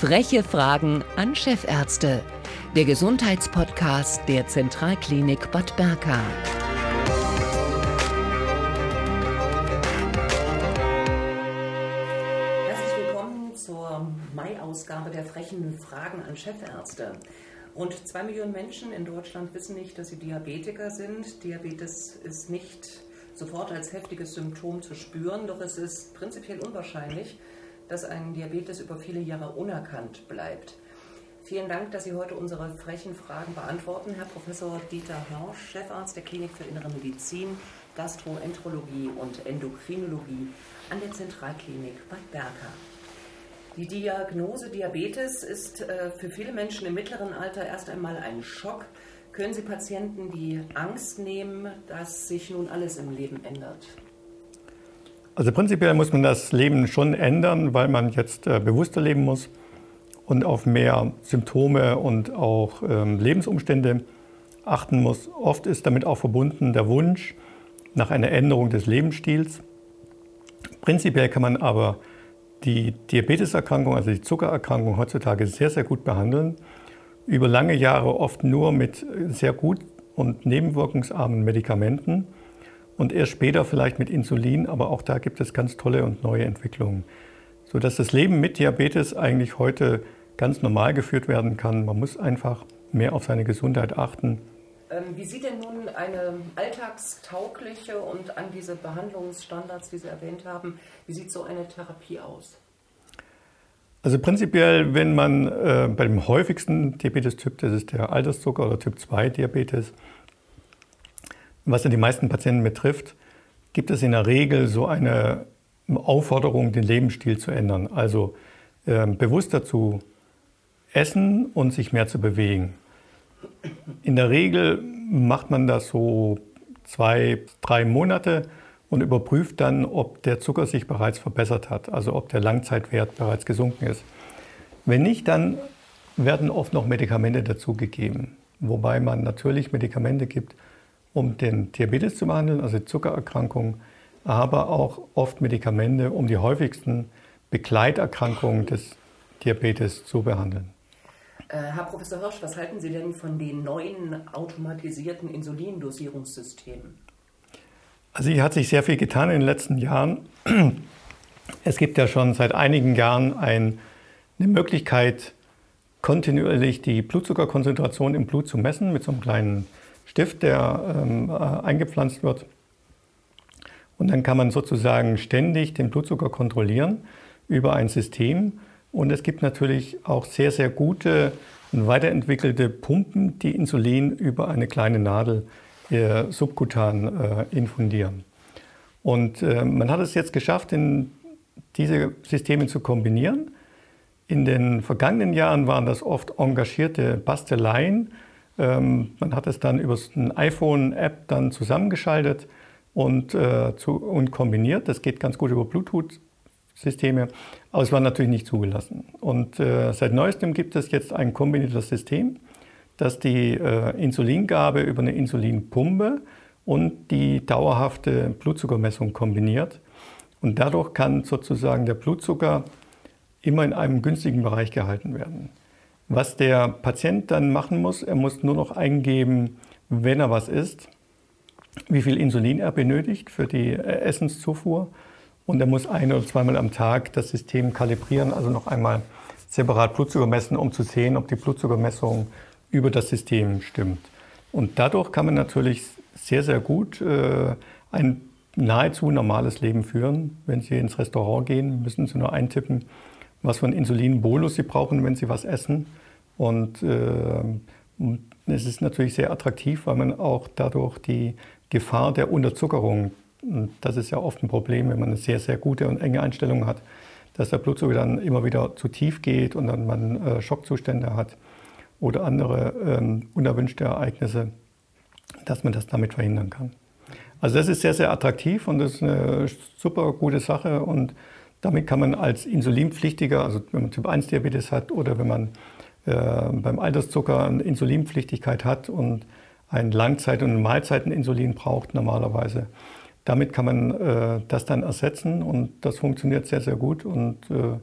Freche Fragen an Chefärzte. Der Gesundheitspodcast der Zentralklinik Bad Berka. Herzlich willkommen zur Mai-Ausgabe der frechen Fragen an Chefärzte. Rund zwei Millionen Menschen in Deutschland wissen nicht, dass sie Diabetiker sind. Diabetes ist nicht sofort als heftiges Symptom zu spüren, doch es ist prinzipiell unwahrscheinlich, dass ein Diabetes über viele Jahre unerkannt bleibt. Vielen Dank, dass Sie heute unsere frechen Fragen beantworten, Herr Professor Dieter Hirsch, Chefarzt der Klinik für Innere Medizin, Gastroenterologie und Endokrinologie an der Zentralklinik Bad Berka. Die Diagnose Diabetes ist äh, für viele Menschen im mittleren Alter erst einmal ein Schock. Können Sie Patienten die Angst nehmen, dass sich nun alles im Leben ändert? Also prinzipiell muss man das Leben schon ändern, weil man jetzt äh, bewusster leben muss und auf mehr Symptome und auch ähm, Lebensumstände achten muss. Oft ist damit auch verbunden der Wunsch nach einer Änderung des Lebensstils. Prinzipiell kann man aber die Diabeteserkrankung, also die Zuckererkrankung heutzutage sehr, sehr gut behandeln. Über lange Jahre oft nur mit sehr gut und nebenwirkungsarmen Medikamenten und erst später vielleicht mit Insulin, aber auch da gibt es ganz tolle und neue Entwicklungen. Sodass das Leben mit Diabetes eigentlich heute ganz normal geführt werden kann. Man muss einfach mehr auf seine Gesundheit achten. Ähm, wie sieht denn nun eine alltagstaugliche und an diese Behandlungsstandards, die Sie erwähnt haben, wie sieht so eine Therapie aus? Also prinzipiell, wenn man äh, bei dem häufigsten Diabetes-Typ, das ist der Alterszucker oder Typ 2 Diabetes, was ja die meisten Patienten betrifft, gibt es in der Regel so eine Aufforderung, den Lebensstil zu ändern. Also äh, bewusster zu essen und sich mehr zu bewegen. In der Regel macht man das so zwei, drei Monate und überprüft dann, ob der Zucker sich bereits verbessert hat, also ob der Langzeitwert bereits gesunken ist. Wenn nicht, dann werden oft noch Medikamente dazugegeben, wobei man natürlich Medikamente gibt, um den Diabetes zu behandeln, also die Zuckererkrankung, aber auch oft Medikamente, um die häufigsten Begleiterkrankungen des Diabetes zu behandeln. Äh, Herr Professor Hirsch, was halten Sie denn von den neuen automatisierten Insulindosierungssystemen? Also hier hat sich sehr viel getan in den letzten Jahren. Es gibt ja schon seit einigen Jahren ein, eine Möglichkeit, kontinuierlich die Blutzuckerkonzentration im Blut zu messen mit so einem kleinen Stift, der ähm, äh, eingepflanzt wird. Und dann kann man sozusagen ständig den Blutzucker kontrollieren über ein System. Und es gibt natürlich auch sehr, sehr gute und weiterentwickelte Pumpen, die Insulin über eine kleine Nadel äh, subkutan äh, infundieren. Und äh, man hat es jetzt geschafft, in diese Systeme zu kombinieren. In den vergangenen Jahren waren das oft engagierte Basteleien, ähm, man hat es dann über eine iPhone-App dann zusammengeschaltet und, äh, zu, und kombiniert. Das geht ganz gut über Bluetooth-Systeme, aber es war natürlich nicht zugelassen. Und äh, seit neuestem gibt es jetzt ein kombiniertes System, das die äh, Insulingabe über eine Insulinpumpe und die dauerhafte Blutzuckermessung kombiniert. Und dadurch kann sozusagen der Blutzucker immer in einem günstigen Bereich gehalten werden. Was der Patient dann machen muss, er muss nur noch eingeben, wenn er was isst, wie viel Insulin er benötigt für die äh, Essenszufuhr. Und er muss ein oder zweimal am Tag das System kalibrieren, also noch einmal separat Blutzucker messen, um zu sehen, ob die Blutzuckermessung über das System stimmt. Und dadurch kann man natürlich sehr, sehr gut äh, ein nahezu normales Leben führen. Wenn Sie ins Restaurant gehen, müssen Sie nur eintippen, was für einen Insulinbolus Sie brauchen, wenn Sie was essen. Und äh, es ist natürlich sehr attraktiv, weil man auch dadurch die Gefahr der Unterzuckerung, das ist ja oft ein Problem, wenn man eine sehr, sehr gute und enge Einstellung hat, dass der Blutzucker dann immer wieder zu tief geht und dann man äh, Schockzustände hat oder andere ähm, unerwünschte Ereignisse, dass man das damit verhindern kann. Also das ist sehr, sehr attraktiv und das ist eine super gute Sache und damit kann man als Insulinpflichtiger, also wenn man Typ 1 Diabetes hat oder wenn man äh, beim Alterszucker eine Insulinpflichtigkeit hat und ein Langzeit- und Mahlzeiteninsulin braucht normalerweise. Damit kann man äh, das dann ersetzen und das funktioniert sehr, sehr gut und äh,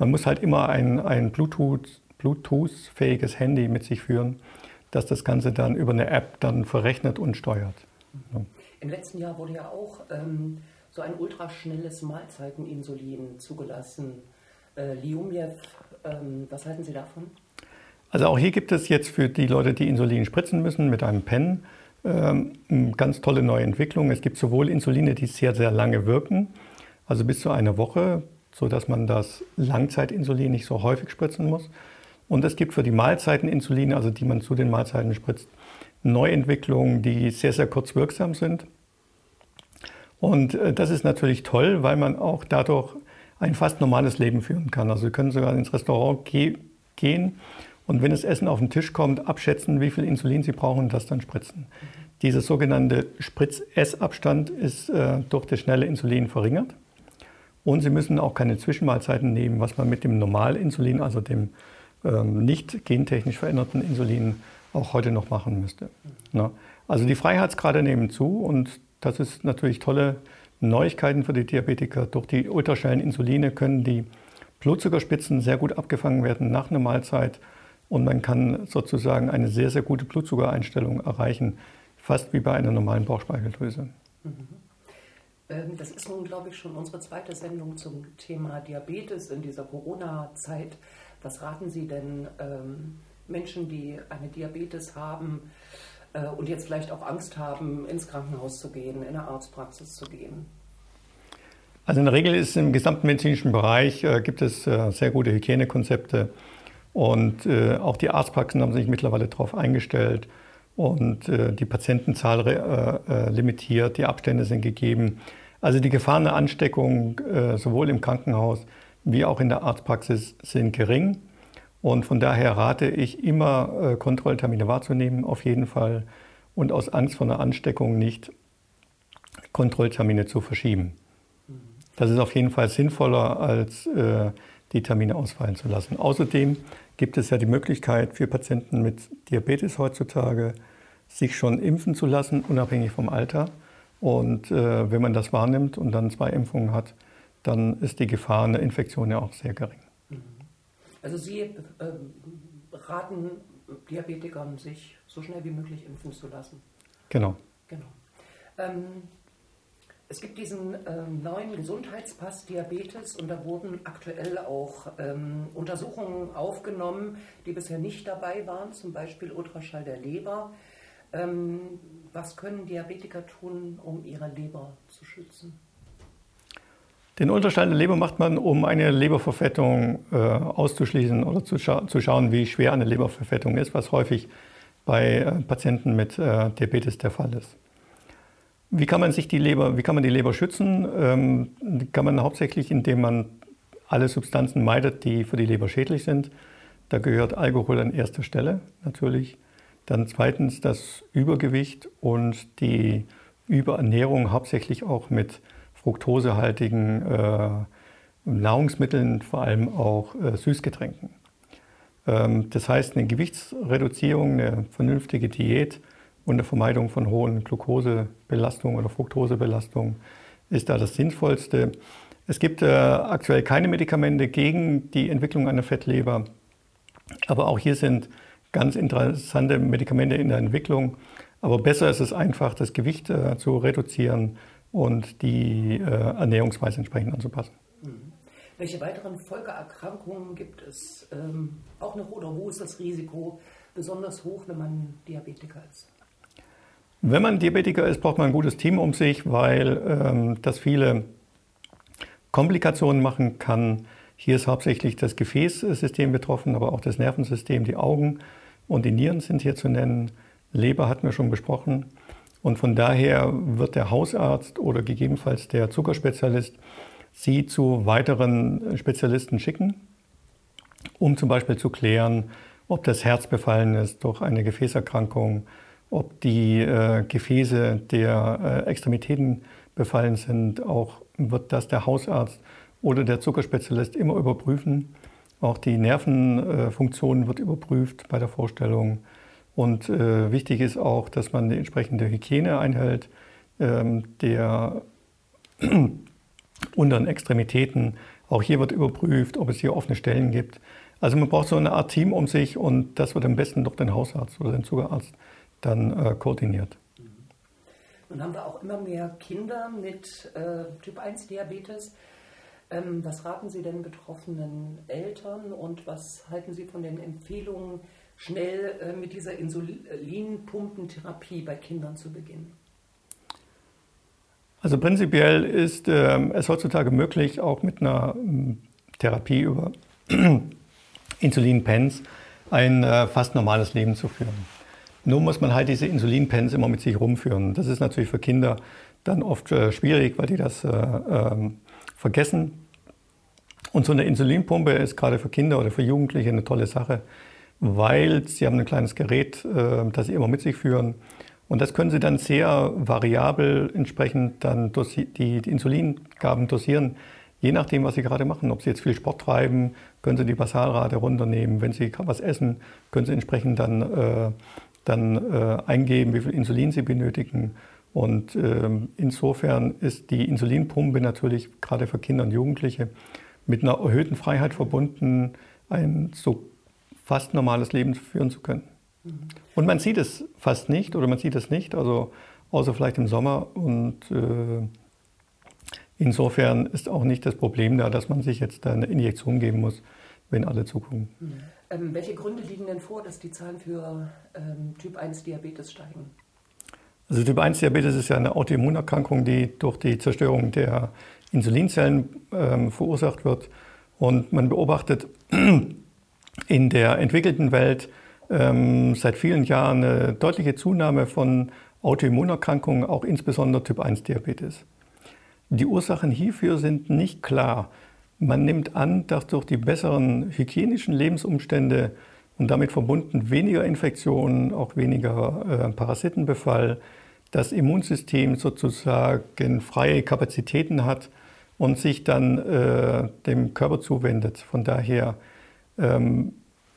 Man muss halt immer ein, ein Bluetooth, Bluetooth-fähiges Handy mit sich führen, das das Ganze dann über eine App dann verrechnet und steuert. Ja. Im letzten Jahr wurde ja auch ähm, so ein ultraschnelles Mahlzeiteninsulin zugelassen. Äh, Liumjev, ähm, was halten Sie davon? Also auch hier gibt es jetzt für die Leute, die Insulin spritzen müssen mit einem Pen, ähm, ganz tolle neue Entwicklung. Es gibt sowohl Insuline, die sehr, sehr lange wirken, also bis zu einer Woche, sodass man das Langzeitinsulin nicht so häufig spritzen muss. Und es gibt für die Mahlzeiteninsuline, also die man zu den Mahlzeiten spritzt, Neuentwicklungen, die sehr, sehr kurz wirksam sind. Und äh, das ist natürlich toll, weil man auch dadurch ein fast normales Leben führen kann. Also Sie können sogar ins Restaurant ge gehen und wenn das Essen auf den Tisch kommt, abschätzen, wie viel Insulin Sie brauchen und das dann spritzen. Dieser sogenannte Spritz-Essabstand ist äh, durch das schnelle Insulin verringert. Und Sie müssen auch keine Zwischenmahlzeiten nehmen, was man mit dem Normalinsulin, also dem ähm, nicht gentechnisch veränderten Insulin, auch heute noch machen müsste. Na? Also die Freiheitsgrade nehmen zu und das ist natürlich tolle Neuigkeiten für die Diabetiker. Durch die ultraschnellen Insuline können die Blutzuckerspitzen sehr gut abgefangen werden nach einer Mahlzeit und man kann sozusagen eine sehr, sehr gute Blutzuckereinstellung erreichen, fast wie bei einer normalen Bauchspeicheldrüse. Mhm. Ähm, das ist nun, glaube ich, schon unsere zweite Sendung zum Thema Diabetes in dieser Corona-Zeit. Was raten Sie denn ähm, Menschen, die eine Diabetes haben äh, und jetzt vielleicht auch Angst haben, ins Krankenhaus zu gehen, in eine Arztpraxis zu gehen? Also in der Regel ist im gesamten medizinischen Bereich äh, gibt es äh, sehr gute Hygienekonzepte und äh, auch die Arztpraxen haben sich mittlerweile darauf eingestellt und äh, die Patientenzahl äh, äh, limitiert, die Abstände sind gegeben. Also die Gefahren der Ansteckung äh, sowohl im Krankenhaus wie auch in der Arztpraxis sind gering. Und von daher rate ich immer, äh, Kontrolltermine wahrzunehmen, auf jeden Fall. Und aus Angst vor einer Ansteckung nicht Kontrolltermine zu verschieben. Das ist auf jeden Fall sinnvoller als die Termine ausfallen zu lassen. Außerdem gibt es ja die Möglichkeit für Patienten mit Diabetes heutzutage, sich schon impfen zu lassen, unabhängig vom Alter. Und äh, wenn man das wahrnimmt und dann zwei Impfungen hat, dann ist die Gefahr einer Infektion ja auch sehr gering. Mhm. Also Sie äh, raten Diabetikern, sich so schnell wie möglich impfen zu lassen. Genau. genau. Ähm, es gibt diesen ähm, neuen Gesundheitspass Diabetes und da wurden aktuell auch ähm, Untersuchungen aufgenommen, die bisher nicht dabei waren, zum Beispiel Ultraschall der Leber. Ähm, was können Diabetiker tun, um ihre Leber zu schützen? Den Ultraschall der Leber macht man, um eine Leberverfettung äh, auszuschließen oder zu, scha zu, schauen, wie schwer eine Leberverfettung ist, was häufig bei äh, Patienten mit äh, Diabetes der Fall ist. Wie kann man sich die Leber, wie kann man die Leber schützen? Ähm, kann man hauptsächlich, indem man alle Substanzen meidet, die für die Leber schädlich sind. Da gehört Alkohol an erster Stelle natürlich. Dann zweitens das Übergewicht und die Überernährung, hauptsächlich auch mit fruktosehaltigen äh, Nahrungsmitteln, vor allem auch äh, Süßgetränken. Ähm, das heißt, eine Gewichtsreduzierung, eine vernünftige Diät eine Vermeidung von hohen Glukosebelastung oder Fructosebelastung ist da das Sinnvollste. Es gibt äh, aktuell keine Medikamente gegen die Entwicklung einer Fettleber, aber auch hier sind ganz interessante Medikamente in der Entwicklung. Aber besser ist es einfach, das Gewicht äh, zu reduzieren und die äh, Ernährungsweise entsprechend anzupassen. Mhm. Welche weiteren Folgeerkrankungen gibt es ähm, auch noch oder wo ist das Risiko besonders hoch, wenn man Diabetiker ist? Wenn man Diabetiker ist, braucht man ein gutes Team um sich, weil ähm, das viele Komplikationen machen kann. Hier ist hauptsächlich das Gefäßsystem betroffen, aber auch das Nervensystem, die Augen und die Nieren sind hier zu nennen. Leber hatten wir schon besprochen. Und von daher wird der Hausarzt oder gegebenenfalls der Zuckerspezialist Sie zu weiteren Spezialisten schicken, um zum Beispiel zu klären, ob das Herz befallen ist durch eine Gefäßerkrankung, ob die äh, Gefäße der äh, Extremitäten befallen sind, auch wird das der Hausarzt oder der Zuckerspezialist immer überprüfen. Auch die Nervenfunktion äh, wird überprüft bei der Vorstellung. Und äh, wichtig ist auch, dass man die entsprechende Hygiene einhält ähm, der unteren Extremitäten, Auch hier wird überprüft, ob es hier offene Stellen gibt. Also man braucht so eine Art Team um sich und das wird am besten durch den Hausarzt oder den Zugarzt dann äh, koordiniert. Nun haben wir auch immer mehr Kinder mit äh, Typ 1 Diabetes. Ähm, was raten Sie denn betroffenen Eltern und was halten Sie von den Empfehlungen, schnell äh, mit dieser Insulinpumpentherapie bei Kindern zu beginnen? Also prinzipiell ist äh, es heutzutage möglich, auch mit einer äh, Therapie über Insulinpens ein äh, fast normales Leben zu führen. Nur muss man halt diese Insulinpens immer mit sich rumführen. Das ist natürlich für Kinder dann oft äh, schwierig, weil die das äh, ähm, vergessen. Und so eine Insulinpumpe ist gerade für Kinder oder für Jugendliche eine tolle Sache, weil sie haben ein kleines Gerät, äh, das sie immer mit sich führen. Und das können sie dann sehr variabel entsprechend dann die Insulingaben dosieren, je nachdem, was sie gerade machen. Ob sie jetzt viel Sport treiben, können sie die Basalrate runternehmen. Wenn sie was essen, können sie entsprechend dann, äh, dann äh, eingeben, wie viel Insulin sie benötigen. Und ähm, insofern ist die Insulinpumpe natürlich gerade für Kinder und Jugendliche mit einer erhöhten Freiheit verbunden, ein so fast normales Leben führen zu können. Mhm. Und man sieht es fast nicht oder man sieht es nicht, also außer vielleicht im Sommer. Und äh, insofern ist auch nicht das Problem da, dass man sich jetzt eine Injektion geben muss, wenn alle zugucken. Mhm. Ähm, welche Gründe liegen denn vor, dass die Zahlen für ähm, Typ 1 Diabetes steigen? Also Typ 1 Diabetes ist ja eine Autoimmunerkrankung, die durch die Zerstörung der Insulinzellen ähm, verursacht wird. Und man beobachtet in der entwickelten Welt ähm, seit vielen Jahren eine deutliche Zunahme von Autoimmunerkrankungen, auch insbesondere Typ 1 Diabetes. Die Ursachen hierfür sind nicht klar. Man nimmt an, dass durch die besseren hygienischen Lebensumstände und damit verbunden weniger Infektionen, auch weniger äh, Parasitenbefall, das Immunsystem sozusagen freie Kapazitäten hat und sich dann äh, dem Körper zuwendet. Von daher, ähm,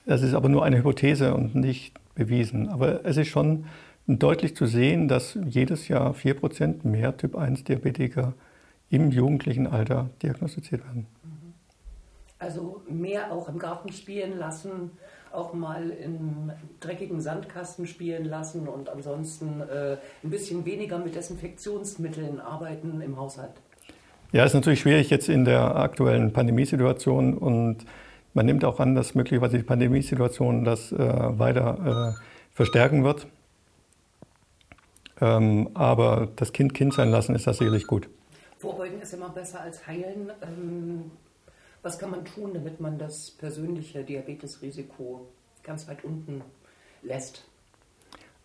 das ist aber nur eine Hypothese und nicht bewiesen. Aber es ist schon deutlich zu sehen, dass jedes Jahr 4% mehr Typ-1-Diabetiker im jugendlichen Alter diagnostiziert werden. Also mehr auch im Garten spielen lassen, auch mal im dreckigen Sandkasten spielen lassen und ansonsten äh, ein bisschen weniger mit Desinfektionsmitteln arbeiten im Haushalt. Ja, ist natürlich schwierig jetzt in der aktuellen Pandemiesituation und man nimmt auch an, dass möglicherweise die Pandemiesituation das äh, weiter äh, verstärken wird. Ähm, aber das Kind Kind sein lassen ist das sicherlich gut. Vorbeugen ist immer besser als heilen. Ähm, was kann man tun, damit man das persönliche Diabetesrisiko ganz weit unten lässt?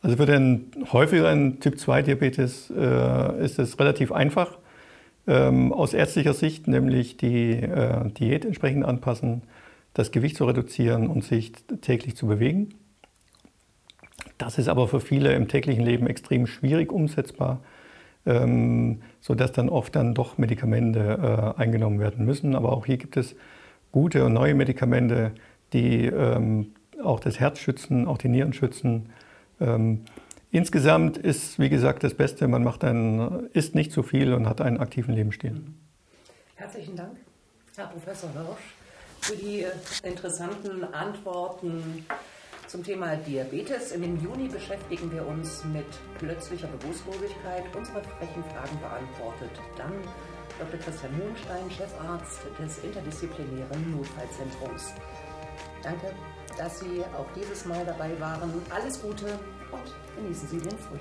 Also für den häufigeren Typ-2-Diabetes äh, ist es relativ einfach. Ähm, aus ärztlicher Sicht nämlich die äh, Diät entsprechend anpassen, das Gewicht zu reduzieren und sich täglich zu bewegen. Das ist aber für viele im täglichen Leben extrem schwierig umsetzbar ähm, sodass dann oft dann doch Medikamente äh, eingenommen werden müssen. Aber auch hier gibt es gute und neue Medikamente, die ähm, auch das Herz schützen, auch die Nieren schützen. Ähm, insgesamt ist, wie gesagt, das Beste, man macht ein, isst nicht zu viel und hat einen aktiven Lebensstil. Herzlichen Dank, Herr Professor Hirsch, für die äh, interessanten Antworten zum Thema Diabetes. Im Juni beschäftigen wir uns mit plötzlicher Bewusstlosigkeit. Unsere frechen Fragen beantwortet dann Dr. Christian Mohnstein, Chefarzt des interdisziplinären Notfallzentrums. Danke, dass Sie auch dieses Mal dabei waren. Alles Gute und genießen Sie den Frühling.